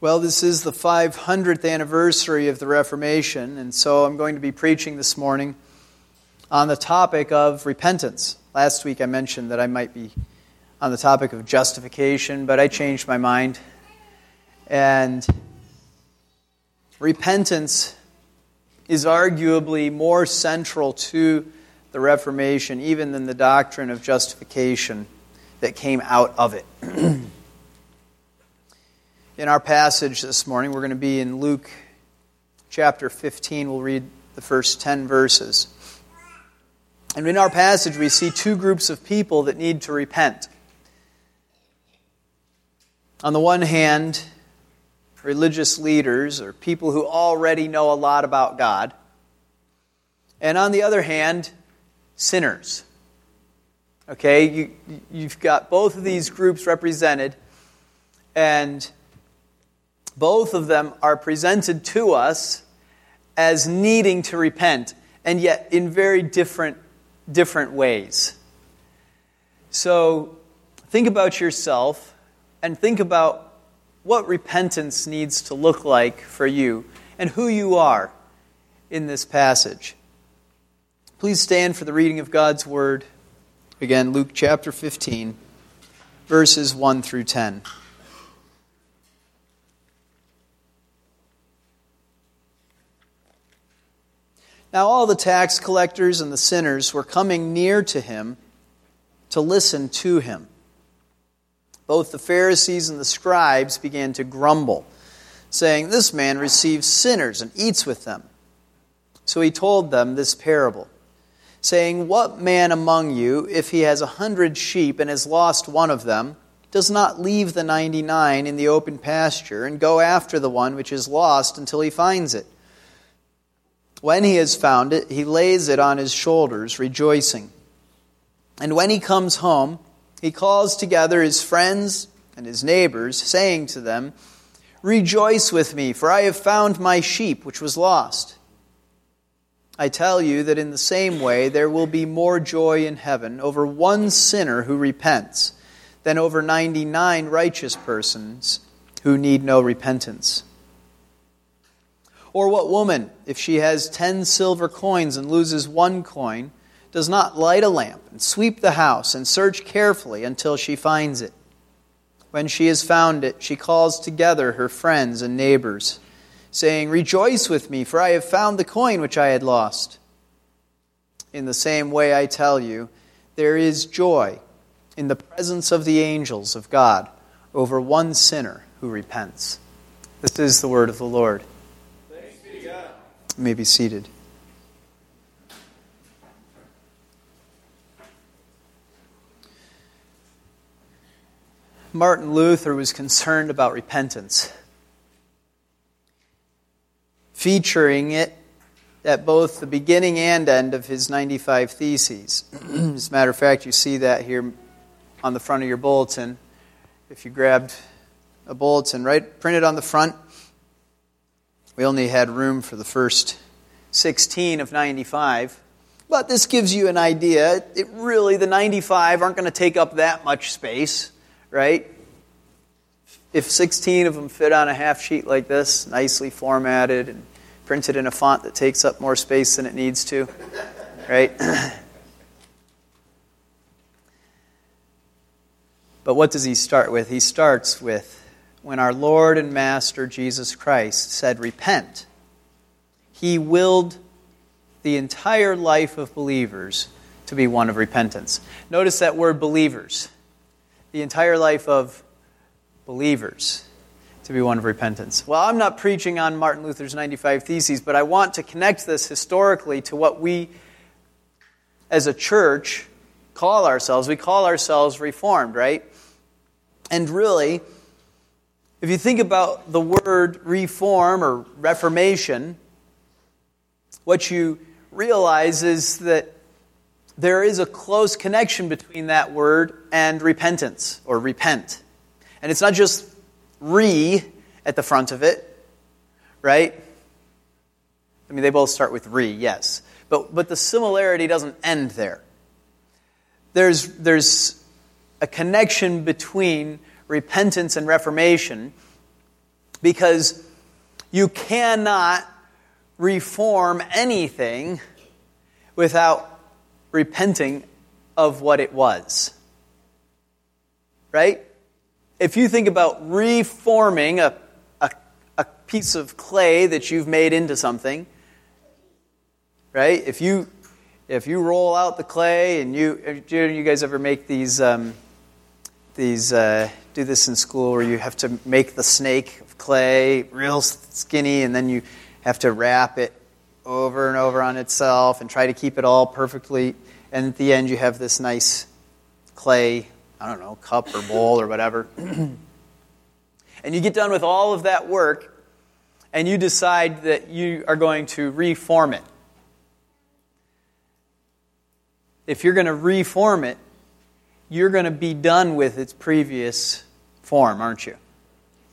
Well, this is the 500th anniversary of the Reformation, and so I'm going to be preaching this morning on the topic of repentance. Last week I mentioned that I might be on the topic of justification, but I changed my mind. And repentance is arguably more central to the Reformation even than the doctrine of justification that came out of it. In our passage this morning, we're going to be in Luke chapter 15. We'll read the first 10 verses. And in our passage, we see two groups of people that need to repent. On the one hand, religious leaders or people who already know a lot about God. And on the other hand, sinners. Okay, you, you've got both of these groups represented, and both of them are presented to us as needing to repent, and yet in very different, different ways. So think about yourself and think about what repentance needs to look like for you and who you are in this passage. Please stand for the reading of God's Word. Again, Luke chapter 15, verses 1 through 10. Now all the tax collectors and the sinners were coming near to him to listen to him. Both the Pharisees and the scribes began to grumble, saying, This man receives sinners and eats with them. So he told them this parable, saying, What man among you, if he has a hundred sheep and has lost one of them, does not leave the ninety nine in the open pasture and go after the one which is lost until he finds it? When he has found it, he lays it on his shoulders, rejoicing. And when he comes home, he calls together his friends and his neighbors, saying to them, Rejoice with me, for I have found my sheep which was lost. I tell you that in the same way there will be more joy in heaven over one sinner who repents than over 99 righteous persons who need no repentance. Or what woman, if she has ten silver coins and loses one coin, does not light a lamp and sweep the house and search carefully until she finds it? When she has found it, she calls together her friends and neighbors, saying, Rejoice with me, for I have found the coin which I had lost. In the same way, I tell you, there is joy in the presence of the angels of God over one sinner who repents. This is the word of the Lord. May be seated. Martin Luther was concerned about repentance, featuring it at both the beginning and end of his 95 Theses. As a matter of fact, you see that here on the front of your bulletin. If you grabbed a bulletin, right, printed on the front, we only had room for the first 16 of 95. But this gives you an idea. It really, the 95 aren't going to take up that much space, right? If 16 of them fit on a half sheet like this, nicely formatted and printed in a font that takes up more space than it needs to, right? but what does he start with? He starts with when our Lord and Master Jesus Christ said, Repent, he willed the entire life of believers to be one of repentance. Notice that word believers. The entire life of believers to be one of repentance. Well, I'm not preaching on Martin Luther's 95 Theses, but I want to connect this historically to what we as a church call ourselves. We call ourselves Reformed, right? And really, if you think about the word reform or reformation, what you realize is that there is a close connection between that word and repentance or repent. And it's not just re at the front of it, right? I mean, they both start with re, yes. But, but the similarity doesn't end there. There's, there's a connection between repentance and reformation. Because you cannot reform anything without repenting of what it was. Right? If you think about reforming a, a, a, piece of clay that you've made into something, right? If you if you roll out the clay and you do you guys ever make these um, these uh, do this in school where you have to make the snake of clay real skinny and then you have to wrap it over and over on itself and try to keep it all perfectly. And at the end you have this nice clay i don't know cup or bowl or whatever. And you get done with all of that work and you decide that you are going to reform it. If you're going to reform it you're going to be done with its previous form, aren't you?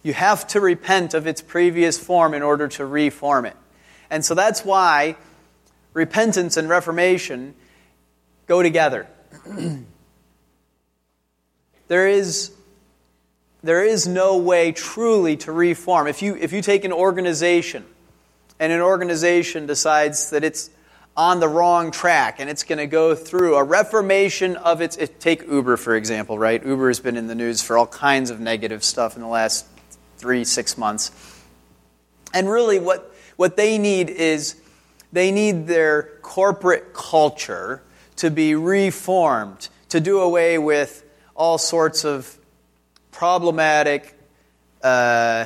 You have to repent of its previous form in order to reform it. And so that's why repentance and reformation go together. there is there is no way truly to reform. If you, if you take an organization and an organization decides that it's on the wrong track and it's going to go through a reformation of its it, take uber for example right? Uber has been in the news for all kinds of negative stuff in the last three six months. And really what what they need is they need their corporate culture to be reformed to do away with all sorts of problematic uh,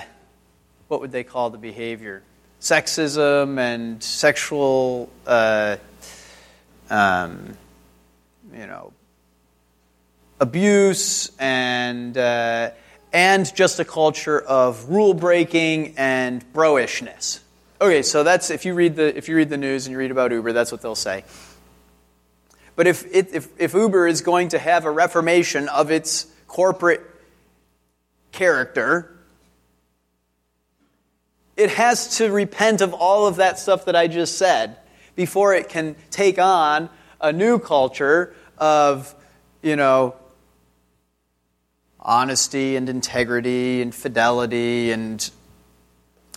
what would they call the behavior sexism and sexual, uh, um, you know, abuse and uh, and just a culture of rule breaking and broishness. Okay, so that's if you read the if you read the news and you read about Uber, that's what they'll say. But if, if, if Uber is going to have a reformation of its corporate character, it has to repent of all of that stuff that I just said before it can take on a new culture of, you know, honesty and integrity and fidelity and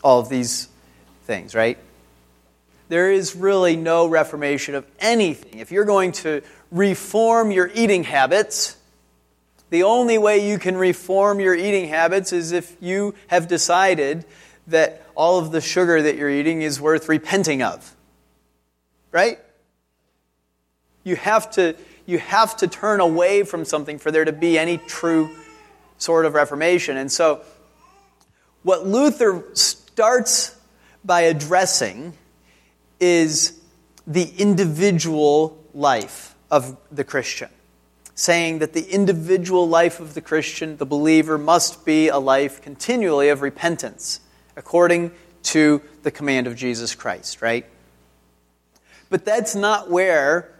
all of these things, right? There is really no reformation of anything. If you're going to reform your eating habits, the only way you can reform your eating habits is if you have decided that all of the sugar that you're eating is worth repenting of. Right? You have to, you have to turn away from something for there to be any true sort of reformation. And so, what Luther starts by addressing is the individual life of the Christian, saying that the individual life of the Christian, the believer, must be a life continually of repentance according to the command of Jesus Christ, right? But that's not where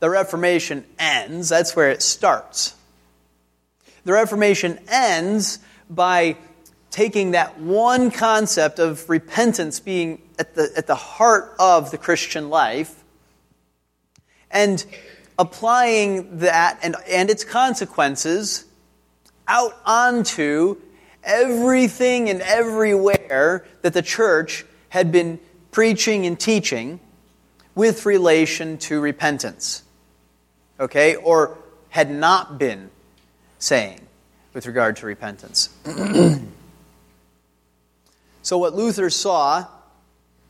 the Reformation ends, that's where it starts. The Reformation ends by taking that one concept of repentance being at the, at the heart of the Christian life and applying that and, and its consequences out onto everything and everywhere that the church had been preaching and teaching with relation to repentance. Okay? Or had not been saying with regard to repentance. so, what Luther saw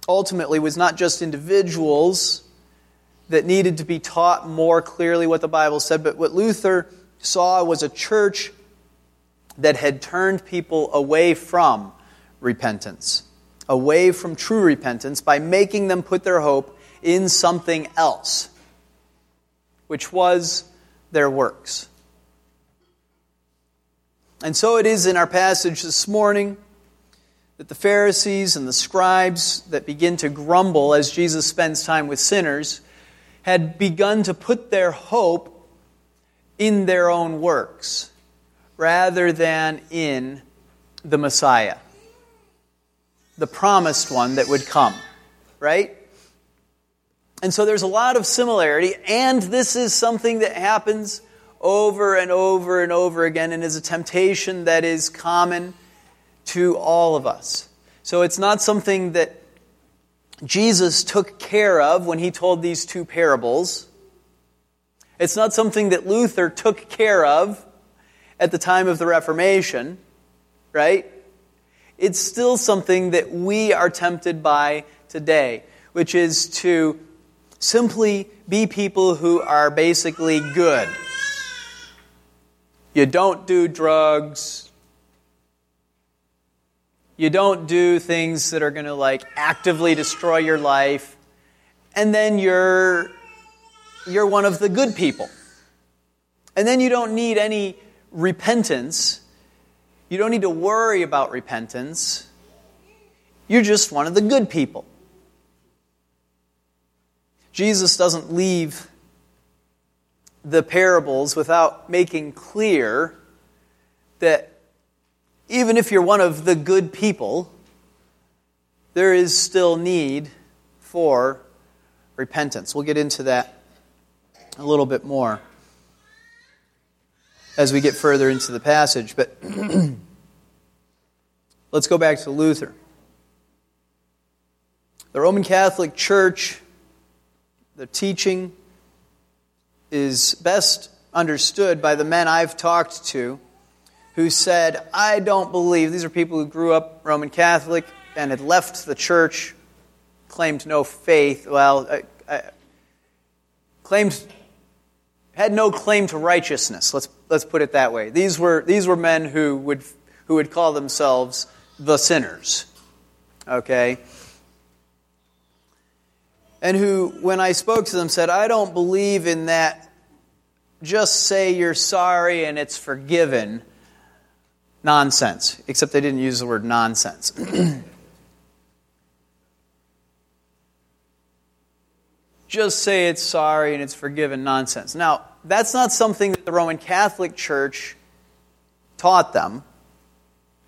ultimately was not just individuals that needed to be taught more clearly what the Bible said, but what Luther saw was a church that had turned people away from repentance, away from true repentance, by making them put their hope in something else, which was their works. And so it is in our passage this morning that the Pharisees and the scribes that begin to grumble as Jesus spends time with sinners had begun to put their hope in their own works rather than in the Messiah, the promised one that would come, right? And so there's a lot of similarity, and this is something that happens over and over and over again and is a temptation that is common to all of us. So it's not something that Jesus took care of when he told these two parables. It's not something that Luther took care of at the time of the Reformation, right? It's still something that we are tempted by today, which is to simply be people who are basically good. You don't do drugs. You don't do things that are going to like actively destroy your life. And then you're you're one of the good people. And then you don't need any repentance. You don't need to worry about repentance. You're just one of the good people. Jesus doesn't leave the parables without making clear that even if you're one of the good people, there is still need for repentance. We'll get into that a little bit more as we get further into the passage. But let's go back to Luther. The Roman Catholic Church, the teaching is best understood by the men I've talked to who said, I don't believe, these are people who grew up Roman Catholic and had left the church, claimed no faith, well, I, I, claimed, had no claim to righteousness, let's, let's put it that way. These were, these were men who would, who would call themselves the sinners, okay? and who, when I spoke to them, said, I don't believe in that just say you're sorry and it's forgiven nonsense, except they didn't use the word nonsense. just say it's sorry and it's forgiven nonsense. Now, that's not something that the Roman Catholic Church taught them,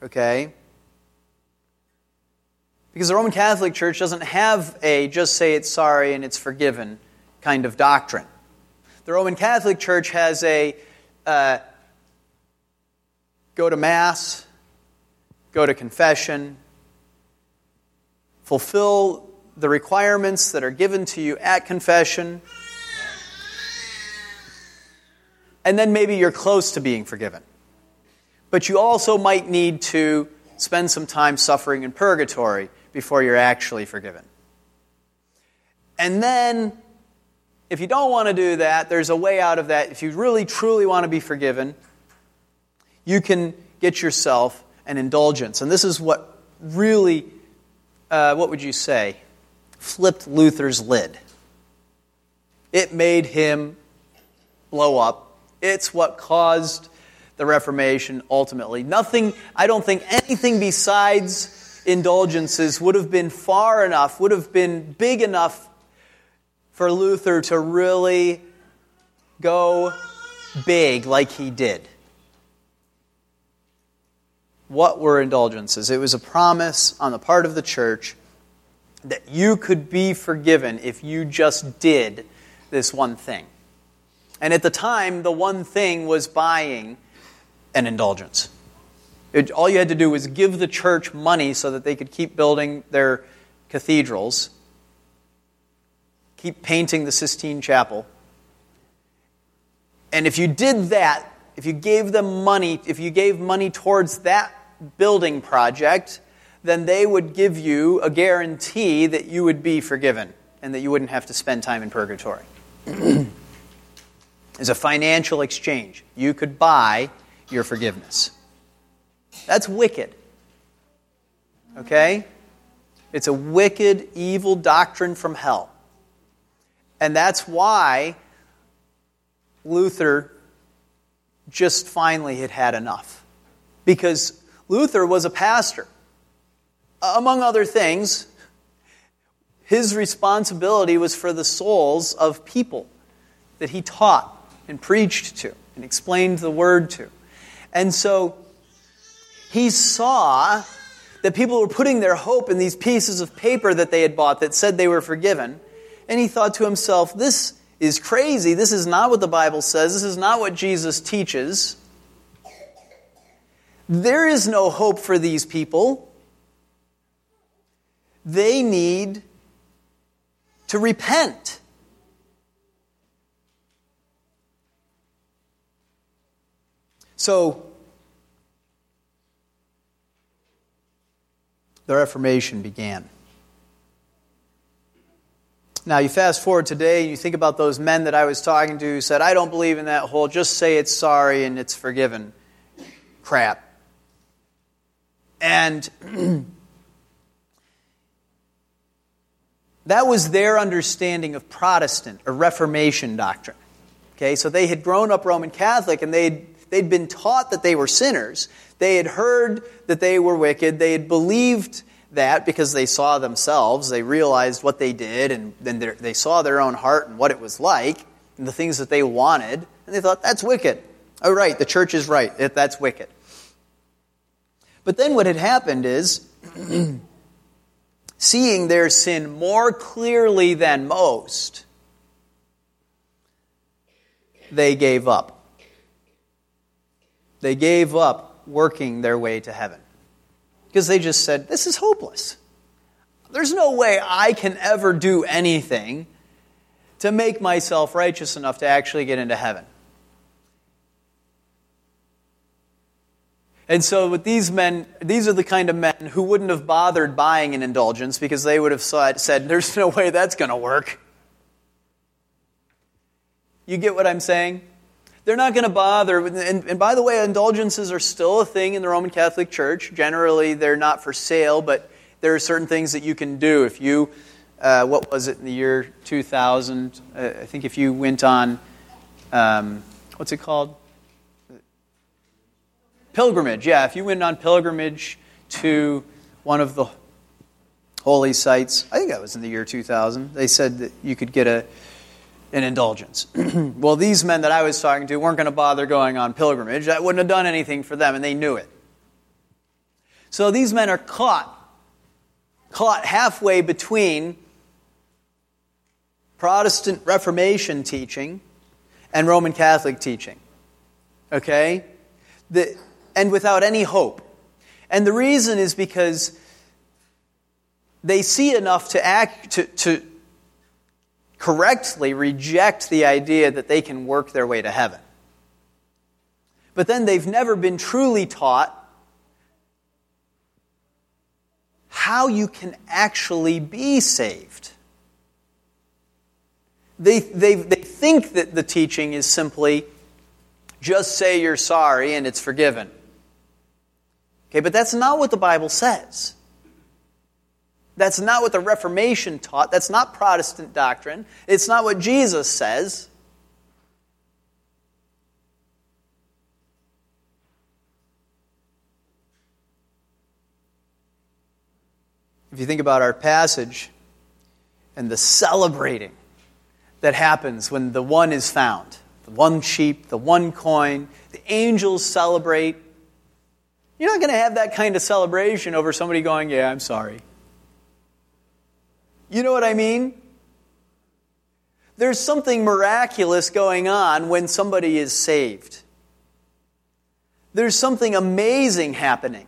okay? Because the Roman Catholic Church doesn't have a just say it's sorry and it's forgiven kind of doctrine. The Roman Catholic Church has a uh, go to Mass, go to confession, fulfill the requirements that are given to you at confession, and then maybe you're close to being forgiven. But you also might need to spend some time suffering in purgatory before you're actually forgiven. And then, if you don't want to do that, there's a way out of that. If you really, truly want to be forgiven, you can get yourself an indulgence. And this is what really, uh, what would you say, flipped Luther's lid. It made him blow up. It's what caused the Reformation ultimately. Nothing, I don't think anything besides indulgences would have been far enough, would have been big enough for Luther to really go big like he did. What were indulgences? It was a promise on the part of the church that you could be forgiven if you just did this one thing. And at the time, the one thing was buying an indulgence. It, all you had to do was give the church money so that they could keep building their cathedrals, keep painting the Sistine Chapel. And if you did that, if you gave them money, if you gave money towards that building project, then they would give you a guarantee that you would be forgiven and that you wouldn't have to spend time in purgatory. As a financial exchange, you could buy your forgiveness. That's wicked. Okay? It's a wicked, evil doctrine from hell. And that's why Luther just finally had had enough. Because Luther was a pastor. Among other things, his responsibility was for the souls of people that he taught and preached to and explained the word to. And so he saw that people were putting their hope in these pieces of paper that they had bought that said they were forgiven. And he thought to himself, this is crazy. This is not what the Bible says. This is not what Jesus teaches. There is no hope for these people. They need to repent. So, the Reformation began. Now, you fast forward today and you think about those men that I was talking to who said, I don't believe in that whole just say it's sorry and it's forgiven crap. And that was their understanding of Protestant or Reformation doctrine. Okay, so they had grown up Roman Catholic and they'd, they'd been taught that they were sinners. They had heard that they were wicked. They had believed that because they saw themselves. They realized what they did and then they saw their own heart and what it was like and the things that they wanted. And they thought, that's wicked. Oh, right, the church is right. That's wicked. But then what had happened is, seeing their sin more clearly than most, they gave up. They gave up working their way to heaven. Because they just said, This is hopeless. There's no way I can ever do anything to make myself righteous enough to actually get into heaven. And so, with these men, these are the kind of men who wouldn't have bothered buying an indulgence because they would have said, There's no way that's going to work. You get what I'm saying? They're not going to bother. And, and, by the way, indulgences are still a thing in the Roman Catholic Church. Generally, they're not for sale, but there are certain things that you can do. If you, uh, what was it in the year 2000? Uh, I think if you went on, um, what's it called? Pilgrimage, yeah. If you went on pilgrimage to one of the holy sites, I think that was in the year 2000, they said that you could get a, an indulgence. well, these men that I was talking to weren't going to bother going on pilgrimage. That wouldn't have done anything for them, and they knew it. So these men are caught, caught halfway between Protestant Reformation teaching and Roman Catholic teaching. Okay? The, and without any hope. And the reason is because they see enough to act to, to correctly reject the idea that they can work their way to heaven. But then they've never been truly taught how you can actually be saved. They, they, they think that the teaching is simply just say you're sorry and it's forgiven. Okay, but that's not what the Bible says. That's not what the Reformation taught. That's not Protestant doctrine. It's not what Jesus says. If you think about our passage and the celebrating that happens when the one is found, the one sheep, the one coin, the angels celebrate you're not going to have that kind of celebration over somebody going, Yeah, I'm sorry. You know what I mean? There's something miraculous going on when somebody is saved. There's something amazing happening.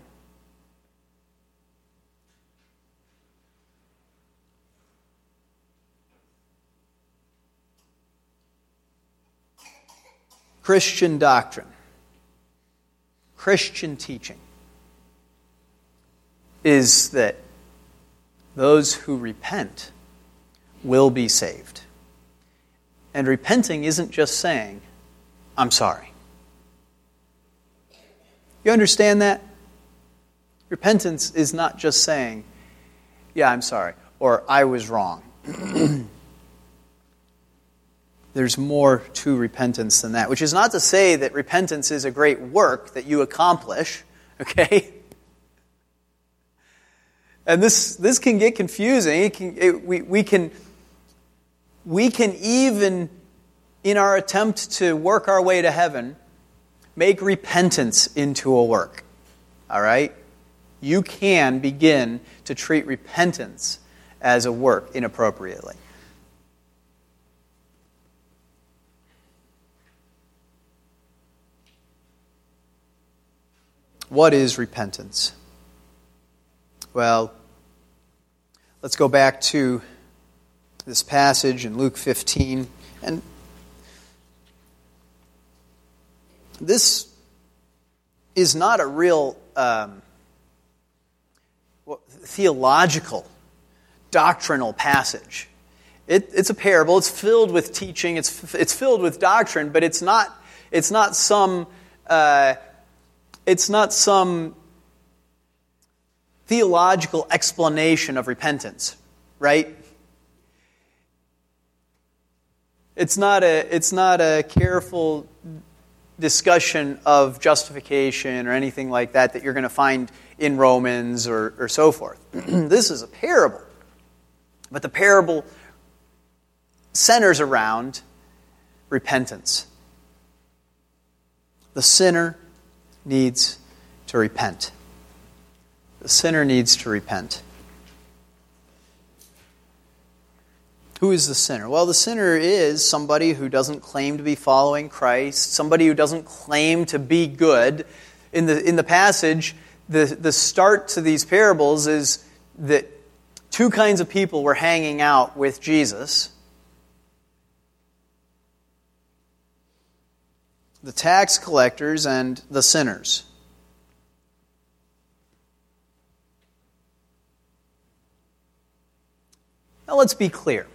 Christian doctrine. Christian teaching is that those who repent will be saved. And repenting isn't just saying, I'm sorry. You understand that? Repentance is not just saying, Yeah, I'm sorry, or I was wrong. there's more to repentance than that, which is not to say that repentance is a great work that you accomplish, okay? And this, this can get confusing. It can, it, we, we, can, we can even, in our attempt to work our way to heaven, make repentance into a work. All right? You can begin to treat repentance as a work inappropriately. What is repentance? Well, let's go back to this passage in Luke 15. And this is not a real um, theological, doctrinal passage. It, it's a parable. It's filled with teaching. It's, it's filled with doctrine, but it's not, it's not some, uh, it's not some theological explanation of repentance, right? It's not a, it's not a careful discussion of justification or anything like that that you're going to find in Romans or, or so forth. this is a parable. But the parable centers around repentance. The sinner needs to repent. The sinner needs to repent. Who is the sinner? Well, the sinner is somebody who doesn't claim to be following Christ, somebody who doesn't claim to be good. In the, in the passage, the, the start to these parables is that two kinds of people were hanging out with Jesus. The tax collectors and the sinners. Now let's be clear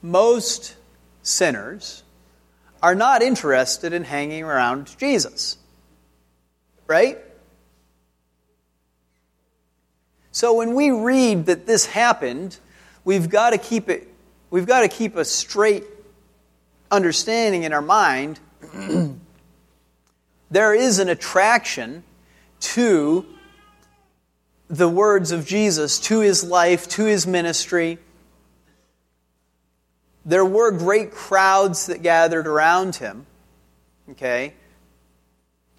most sinners are not interested in hanging around Jesus. Right? So when we read that this happened, we've got to keep it we've got to keep a straight understanding in our mind. there is an attraction to the words of Jesus, to his life, to his ministry. There were great crowds that gathered around him. Okay?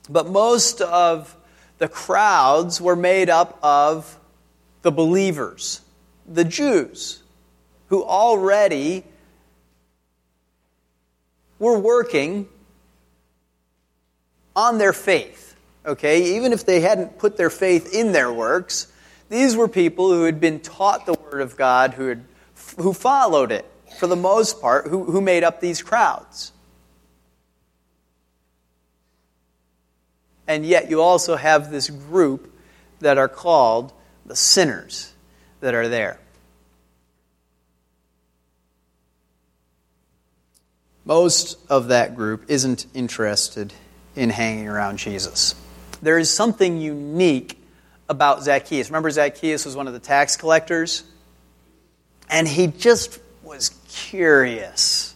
But most of the crowds were made up of the believers, the Jews, who already were working on their faith. Okay? Even if they hadn't put their faith in their works, these were people who had been taught the Word of God, who, had, who followed it for the most part, who, who made up these crowds. And yet, you also have this group that are called the sinners that are there. Most of that group isn't interested in hanging around Jesus. There is something unique about Zacchaeus. Remember, Zacchaeus was one of the tax collectors? And he just was curious.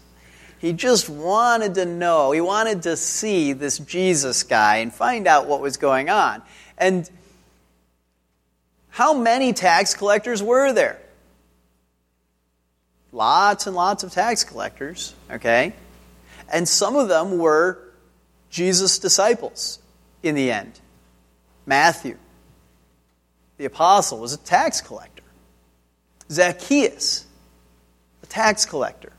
He just wanted to know. He wanted to see this Jesus guy and find out what was going on. And how many tax collectors were there? Lots and lots of tax collectors, okay? And some of them were Jesus' disciples in the end. Matthew, the apostle, was a tax collector. Zacchaeus, a tax collector.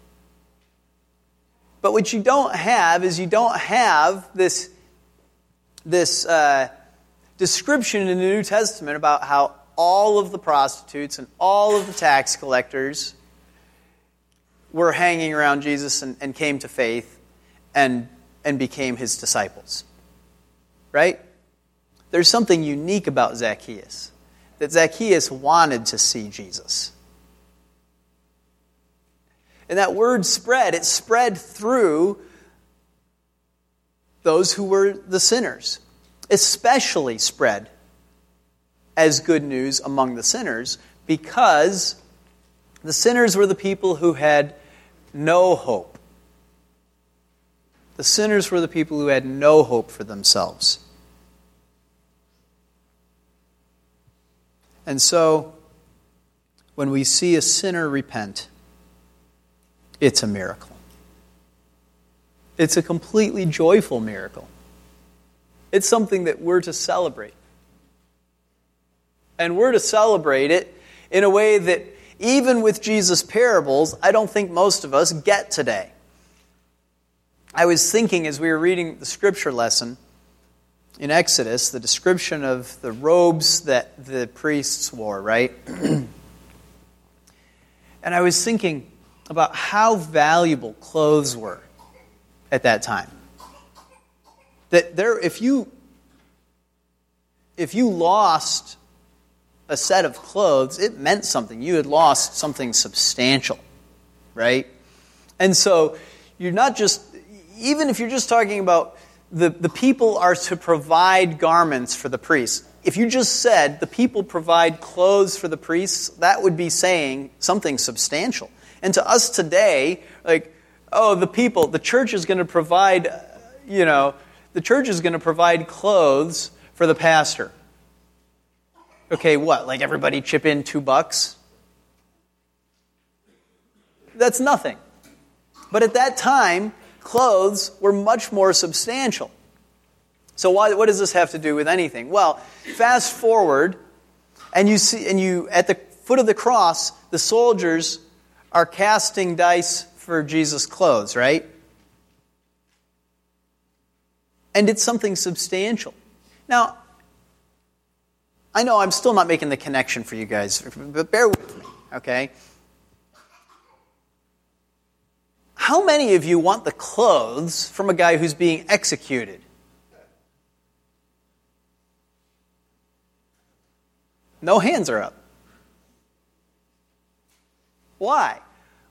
But what you don't have is you don't have this, this uh, description in the New Testament about how all of the prostitutes and all of the tax collectors were hanging around Jesus and, and came to faith and, and became his disciples. Right? There's something unique about Zacchaeus that Zacchaeus wanted to see Jesus. And that word spread, it spread through those who were the sinners, especially spread as good news among the sinners because the sinners were the people who had no hope. The sinners were the people who had no hope for themselves. And so, when we see a sinner repent, it's a miracle. It's a completely joyful miracle. It's something that we're to celebrate. And we're to celebrate it in a way that, even with Jesus' parables, I don't think most of us get today. I was thinking as we were reading the scripture lesson in Exodus, the description of the robes that the priests wore, right? and I was thinking about how valuable clothes were at that time. That there, if you if you lost a set of clothes, it meant something. You had lost something substantial, right? And so you're not just, even if you're just talking about the, the people are to provide garments for the priests. If you just said the people provide clothes for the priests, that would be saying something substantial. And to us today, like, oh, the people, the church is going to provide, you know, the church is going to provide clothes for the pastor. Okay, what? Like everybody chip in two bucks? That's nothing. But at that time, clothes were much more substantial. So why, what does this have to do with anything? Well, fast forward, and you see, and you at the foot of the cross, the soldiers are casting dice for Jesus' clothes, right? And it's something substantial. Now, I know I'm still not making the connection for you guys, but bear with me, okay? How many of you want the clothes from a guy who's being executed? No hands are up. Why?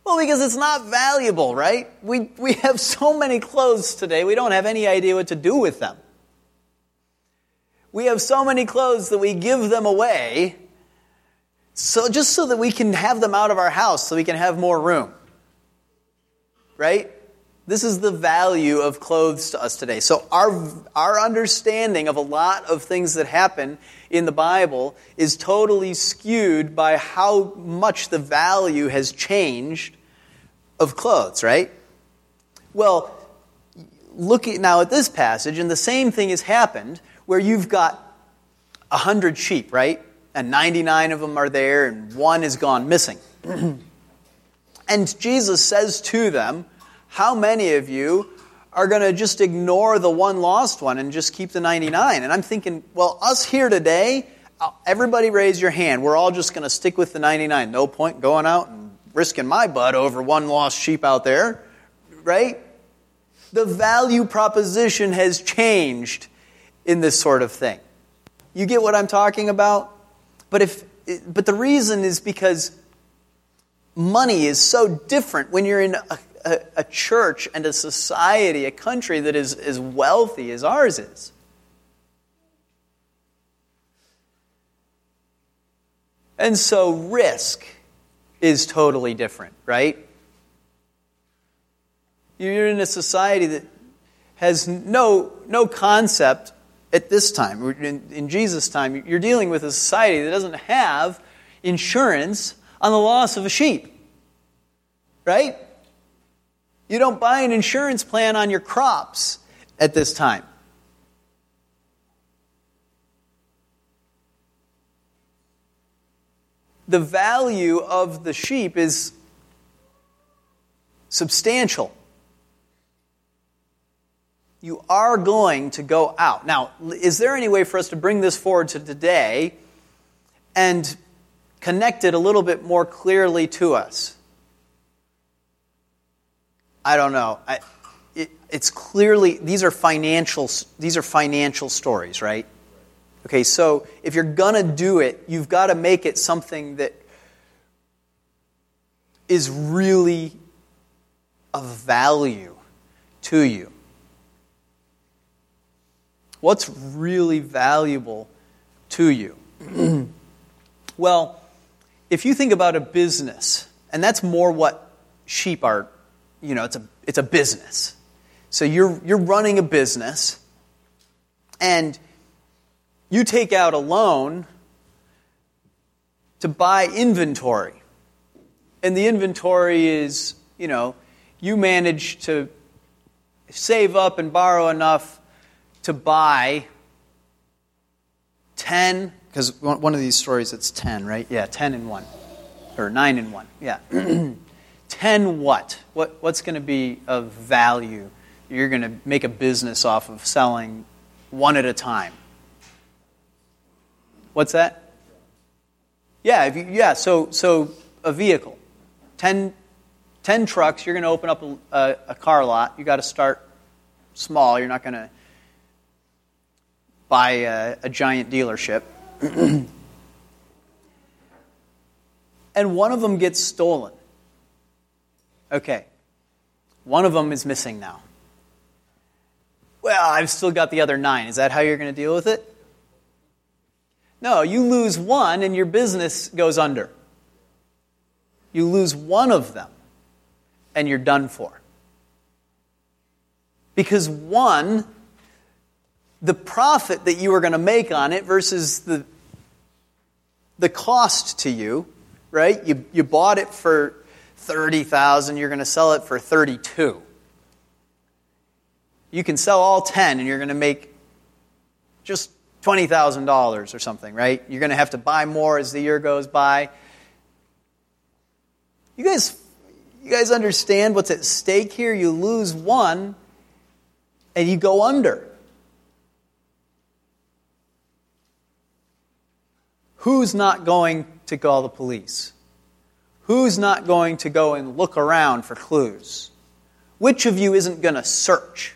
Well, because it's not valuable, right? We, we have so many clothes today, we don't have any idea what to do with them. We have so many clothes that we give them away so just so that we can have them out of our house so we can have more room. Right? This is the value of clothes to us today. So our our understanding of a lot of things that happen in the Bible is totally skewed by how much the value has changed of clothes, right? Well, look at now at this passage and the same thing has happened where you've got a hundred sheep, right? And 99 of them are there and one is gone missing. and Jesus says to them, How many of you are going to just ignore the one lost one and just keep the 99? And I'm thinking, well, us here today, uh, everybody raise your hand. We're all just going to stick with the 99. No point going out and risking my butt over one lost sheep out there, right? The value proposition has changed in this sort of thing. You get what I'm talking about? But if but the reason is because money is so different when you're in a, a, a church and a society, a country that is as wealthy as ours is. And so risk is totally different, right? You're in a society that has no, no concept at this time, in, in Jesus' time, you're dealing with a society that doesn't have insurance on the loss of a sheep. Right? You don't buy an insurance plan on your crops at this time. The value of the sheep is substantial you are going to go out. Now, is there any way for us to bring this forward to today and connect it a little bit more clearly to us? I don't know. I, it, it's clearly these are financial these are financial stories, right? Okay, so if you're gonna do it, you've got to make it something that is really of value to you. What's really valuable to you? well, if you think about a business, and that's more what sheep are, you know, it's a, it's a business. So you're, you're running a business, and you take out a loan to buy inventory. And the inventory is, you know, you manage to save up and borrow enough to buy 10, because one of these stories it's 10, right? Yeah, 10 in 1. Or 9 in 1. Yeah. 10 what? what what's going to be of value? You're going to make a business off of selling one at a time. What's that? Yeah, you, yeah. So, so a vehicle, 10, 10 trucks. You're going to open up a, a, a car lot. You got to start small. You're not going to buy a, a giant dealership. and one of them gets stolen. Okay, one of them is missing now. Well, I've still got the other nine. Is that how you're going to deal with it? No, you lose one and your business goes under. You lose one of them and you're done for. Because one, the profit that you were going to make on it versus the, the cost to you, right? You, you bought it for 30,000, you're going to sell it for 32. You can sell all 10 and you're going to make just $20,000 or something, right? You're going to have to buy more as the year goes by. You guys you guys understand what's at stake here? You lose one and you go under. Who's not going to call the police? Who's not going to go and look around for clues? Which of you isn't going to search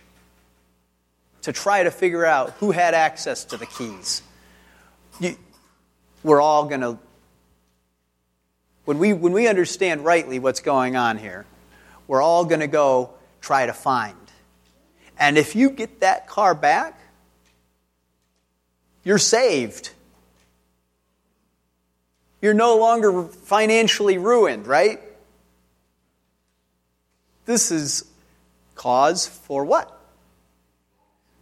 to try to figure out who had access to the keys? You, we're all going to, when we, when we understand rightly what's going on here, we're all going to go try to find. And if you get that car back, you're saved. You're no longer financially ruined, right? This is cause for what?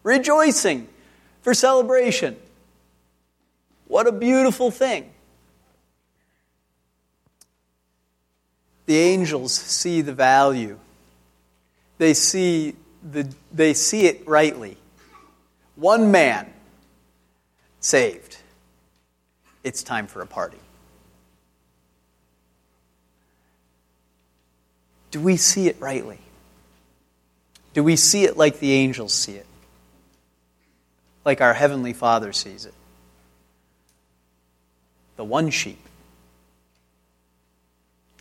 Rejoicing, for celebration. What a beautiful thing. The angels see the value. They see, the, they see it rightly. One man saved. It's time for a party. Do we see it rightly? Do we see it like the angels see it? Like our Heavenly Father sees it? The one sheep.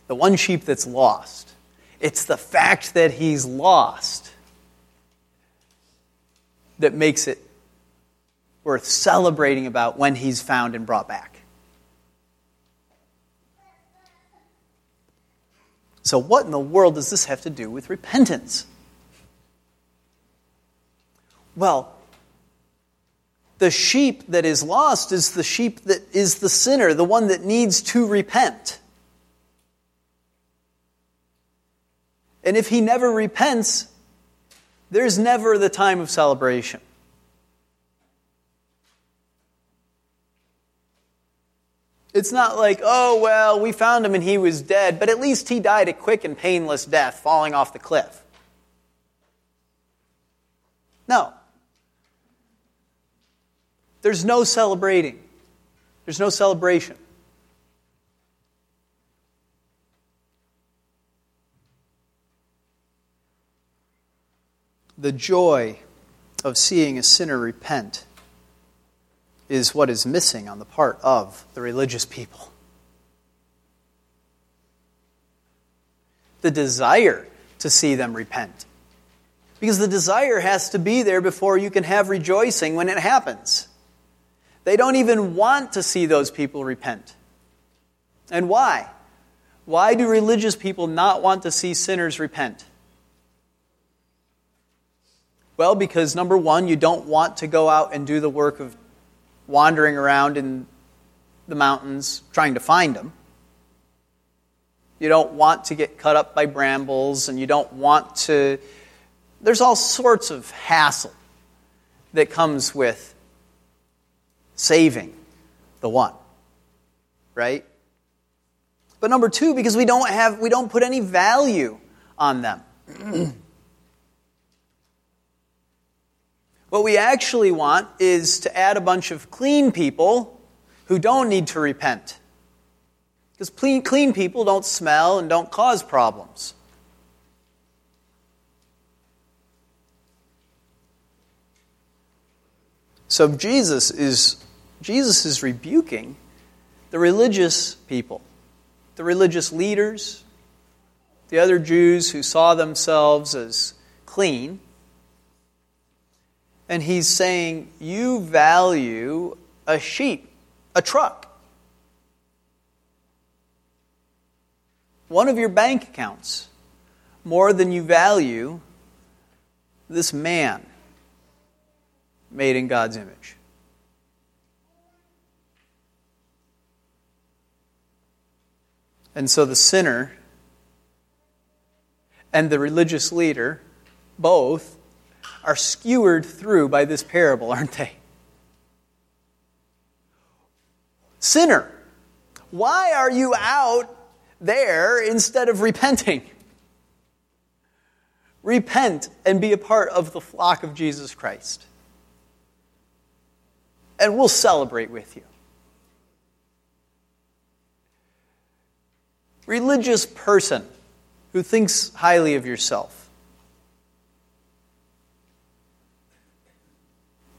The one sheep that's lost. It's the fact that he's lost that makes it worth celebrating about when he's found and brought back. So, what in the world does this have to do with repentance? Well, the sheep that is lost is the sheep that is the sinner, the one that needs to repent. And if he never repents, there's never the time of celebration. It's not like, oh, well, we found him and he was dead, but at least he died a quick and painless death falling off the cliff. No. There's no celebrating, there's no celebration. The joy of seeing a sinner repent is what is missing on the part of the religious people. The desire to see them repent. Because the desire has to be there before you can have rejoicing when it happens. They don't even want to see those people repent. And why? Why do religious people not want to see sinners repent? Well, because number one, you don't want to go out and do the work of wandering around in the mountains trying to find them. You don't want to get cut up by brambles, and you don't want to. There's all sorts of hassle that comes with saving the one, right? But number two, because we don't have, we don't put any value on them. What we actually want is to add a bunch of clean people who don't need to repent. Because clean, clean people don't smell and don't cause problems. So Jesus is Jesus is rebuking the religious people, the religious leaders, the other Jews who saw themselves as clean. And he's saying, You value a sheep, a truck, one of your bank accounts, more than you value this man made in God's image. And so the sinner and the religious leader both are skewered through by this parable, aren't they? Sinner, why are you out there instead of repenting? Repent and be a part of the flock of Jesus Christ. And we'll celebrate with you. Religious person who thinks highly of yourself.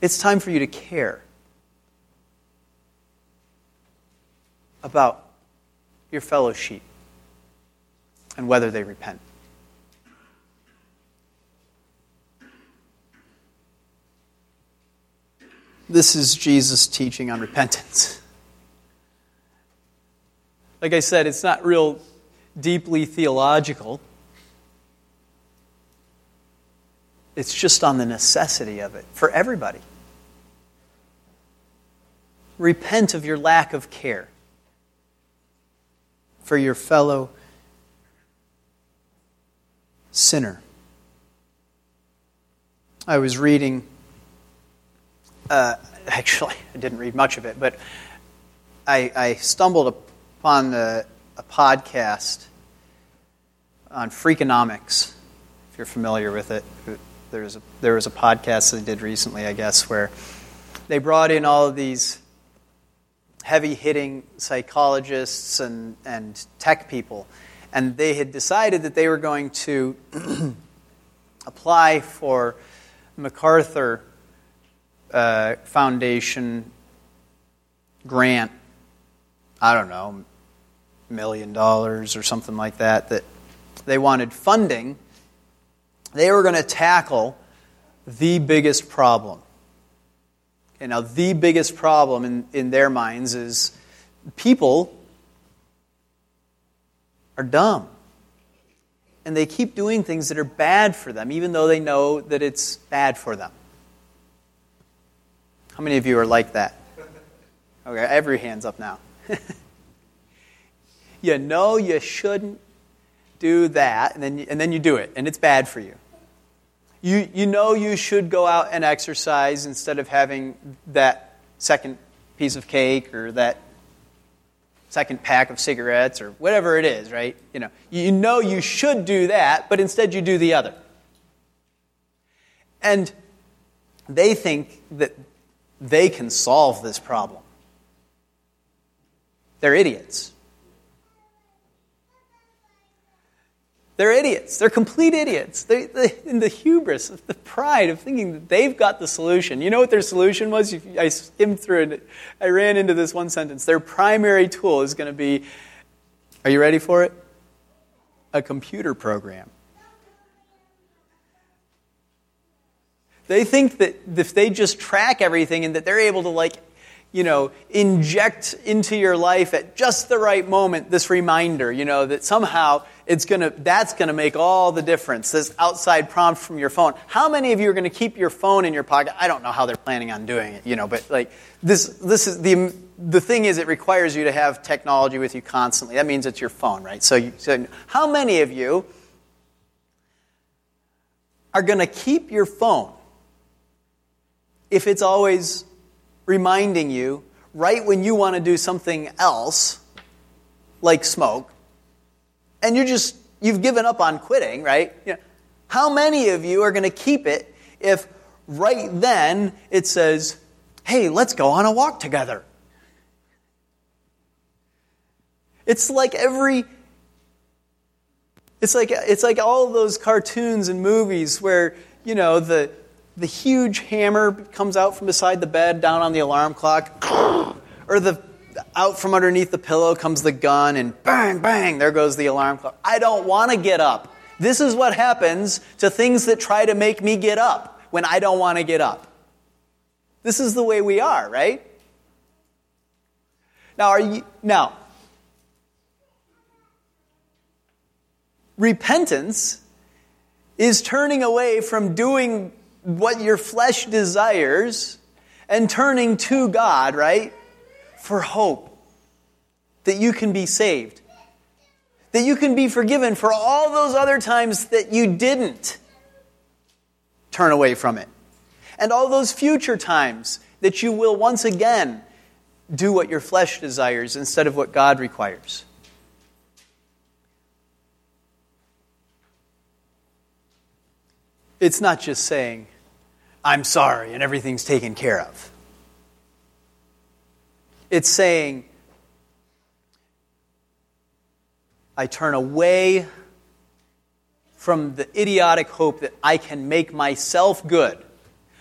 It's time for you to care about your fellow sheep and whether they repent. This is Jesus' teaching on repentance. Like I said, it's not real deeply theological. It's just on the necessity of it for everybody. Repent of your lack of care for your fellow sinner. I was reading, uh, actually, I didn't read much of it, but I, I stumbled upon a, a podcast on Freakonomics, if you're familiar with it. There was, a, there was a podcast they did recently, I guess, where they brought in all of these heavy hitting psychologists and, and tech people and they had decided that they were going to apply for MacArthur uh, Foundation grant. I don't know, million dollars or something like that. That they wanted funding. They were going to tackle the biggest problem. Okay, now, the biggest problem in, in their minds is people are dumb. And they keep doing things that are bad for them, even though they know that it's bad for them. How many of you are like that? Okay, every hand's up now. you know you shouldn't do that, and then, and then you do it, and it's bad for you. You, you know you should go out and exercise instead of having that second piece of cake or that second pack of cigarettes or whatever it is, right? You know, you know you should do that, but instead you do the other. And they think that they can solve this problem. They're idiots. They're idiots. They're complete idiots. They, they, in the hubris, the pride of thinking that they've got the solution. You know what their solution was? I skimmed through it. I ran into this one sentence. Their primary tool is going to be are you ready for it? A computer program. They think that if they just track everything and that they're able to, like, you know, inject into your life at just the right moment this reminder, you know, that somehow it's gonna, that's to make all the difference. This outside prompt from your phone. How many of you are going to keep your phone in your pocket? I don't know how they're planning on doing it, you know, but like this, this is the, the thing is it requires you to have technology with you constantly. That means it's your phone, right? So, you, so how many of you are going to keep your phone if it's always reminding you right when you want to do something else, like smoke, and you're just, you've given up on quitting, right? You know, how many of you are going to keep it if right then it says, hey, let's go on a walk together? It's like every it's like it's like all of those cartoons and movies where, you know, the the huge hammer comes out from beside the bed down on the alarm clock, or the out from underneath the pillow comes the gun and bang, bang, there goes the alarm clock. I don't want to get up. This is what happens to things that try to make me get up when I don't want to get up. This is the way we are, right? Now, are you, now, repentance is turning away from doing what your flesh desires and turning to God, right? For hope that you can be saved, that you can be forgiven for all those other times that you didn't turn away from it, and all those future times that you will once again do what your flesh desires instead of what God requires. It's not just saying, I'm sorry and everything's taken care of. It's saying, I turn away from the idiotic hope that I can make myself good,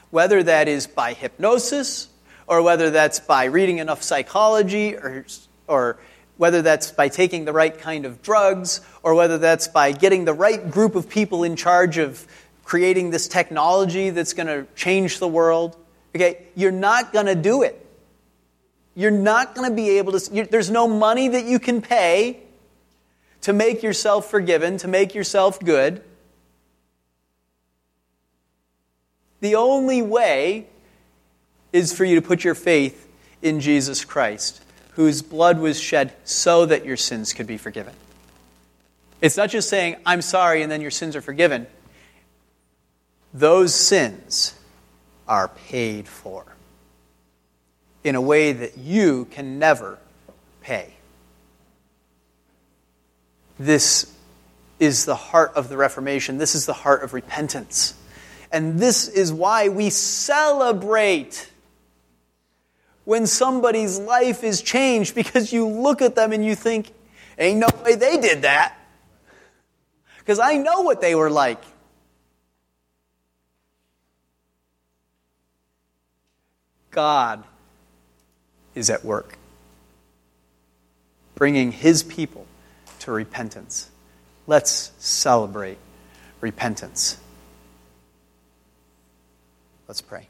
whether that is by hypnosis or whether that's by reading enough psychology or, or whether that's by taking the right kind of drugs or whether that's by getting the right group of people in charge of creating this technology that's going to change the world. Okay, you're not going to do it. You're not going to be able to, you, there's no money that you can pay to make yourself forgiven, to make yourself good. The only way is for you to put your faith in Jesus Christ, whose blood was shed so that your sins could be forgiven. It's not just saying, I'm sorry, and then your sins are forgiven those sins are paid for in a way that you can never pay. This is the heart of the Reformation. This is the heart of repentance. And this is why we celebrate when somebody's life is changed because you look at them and you think, ain't no way they did that. Because I know what they were like. God is at work, bringing his people to repentance. Let's celebrate repentance. Let's pray.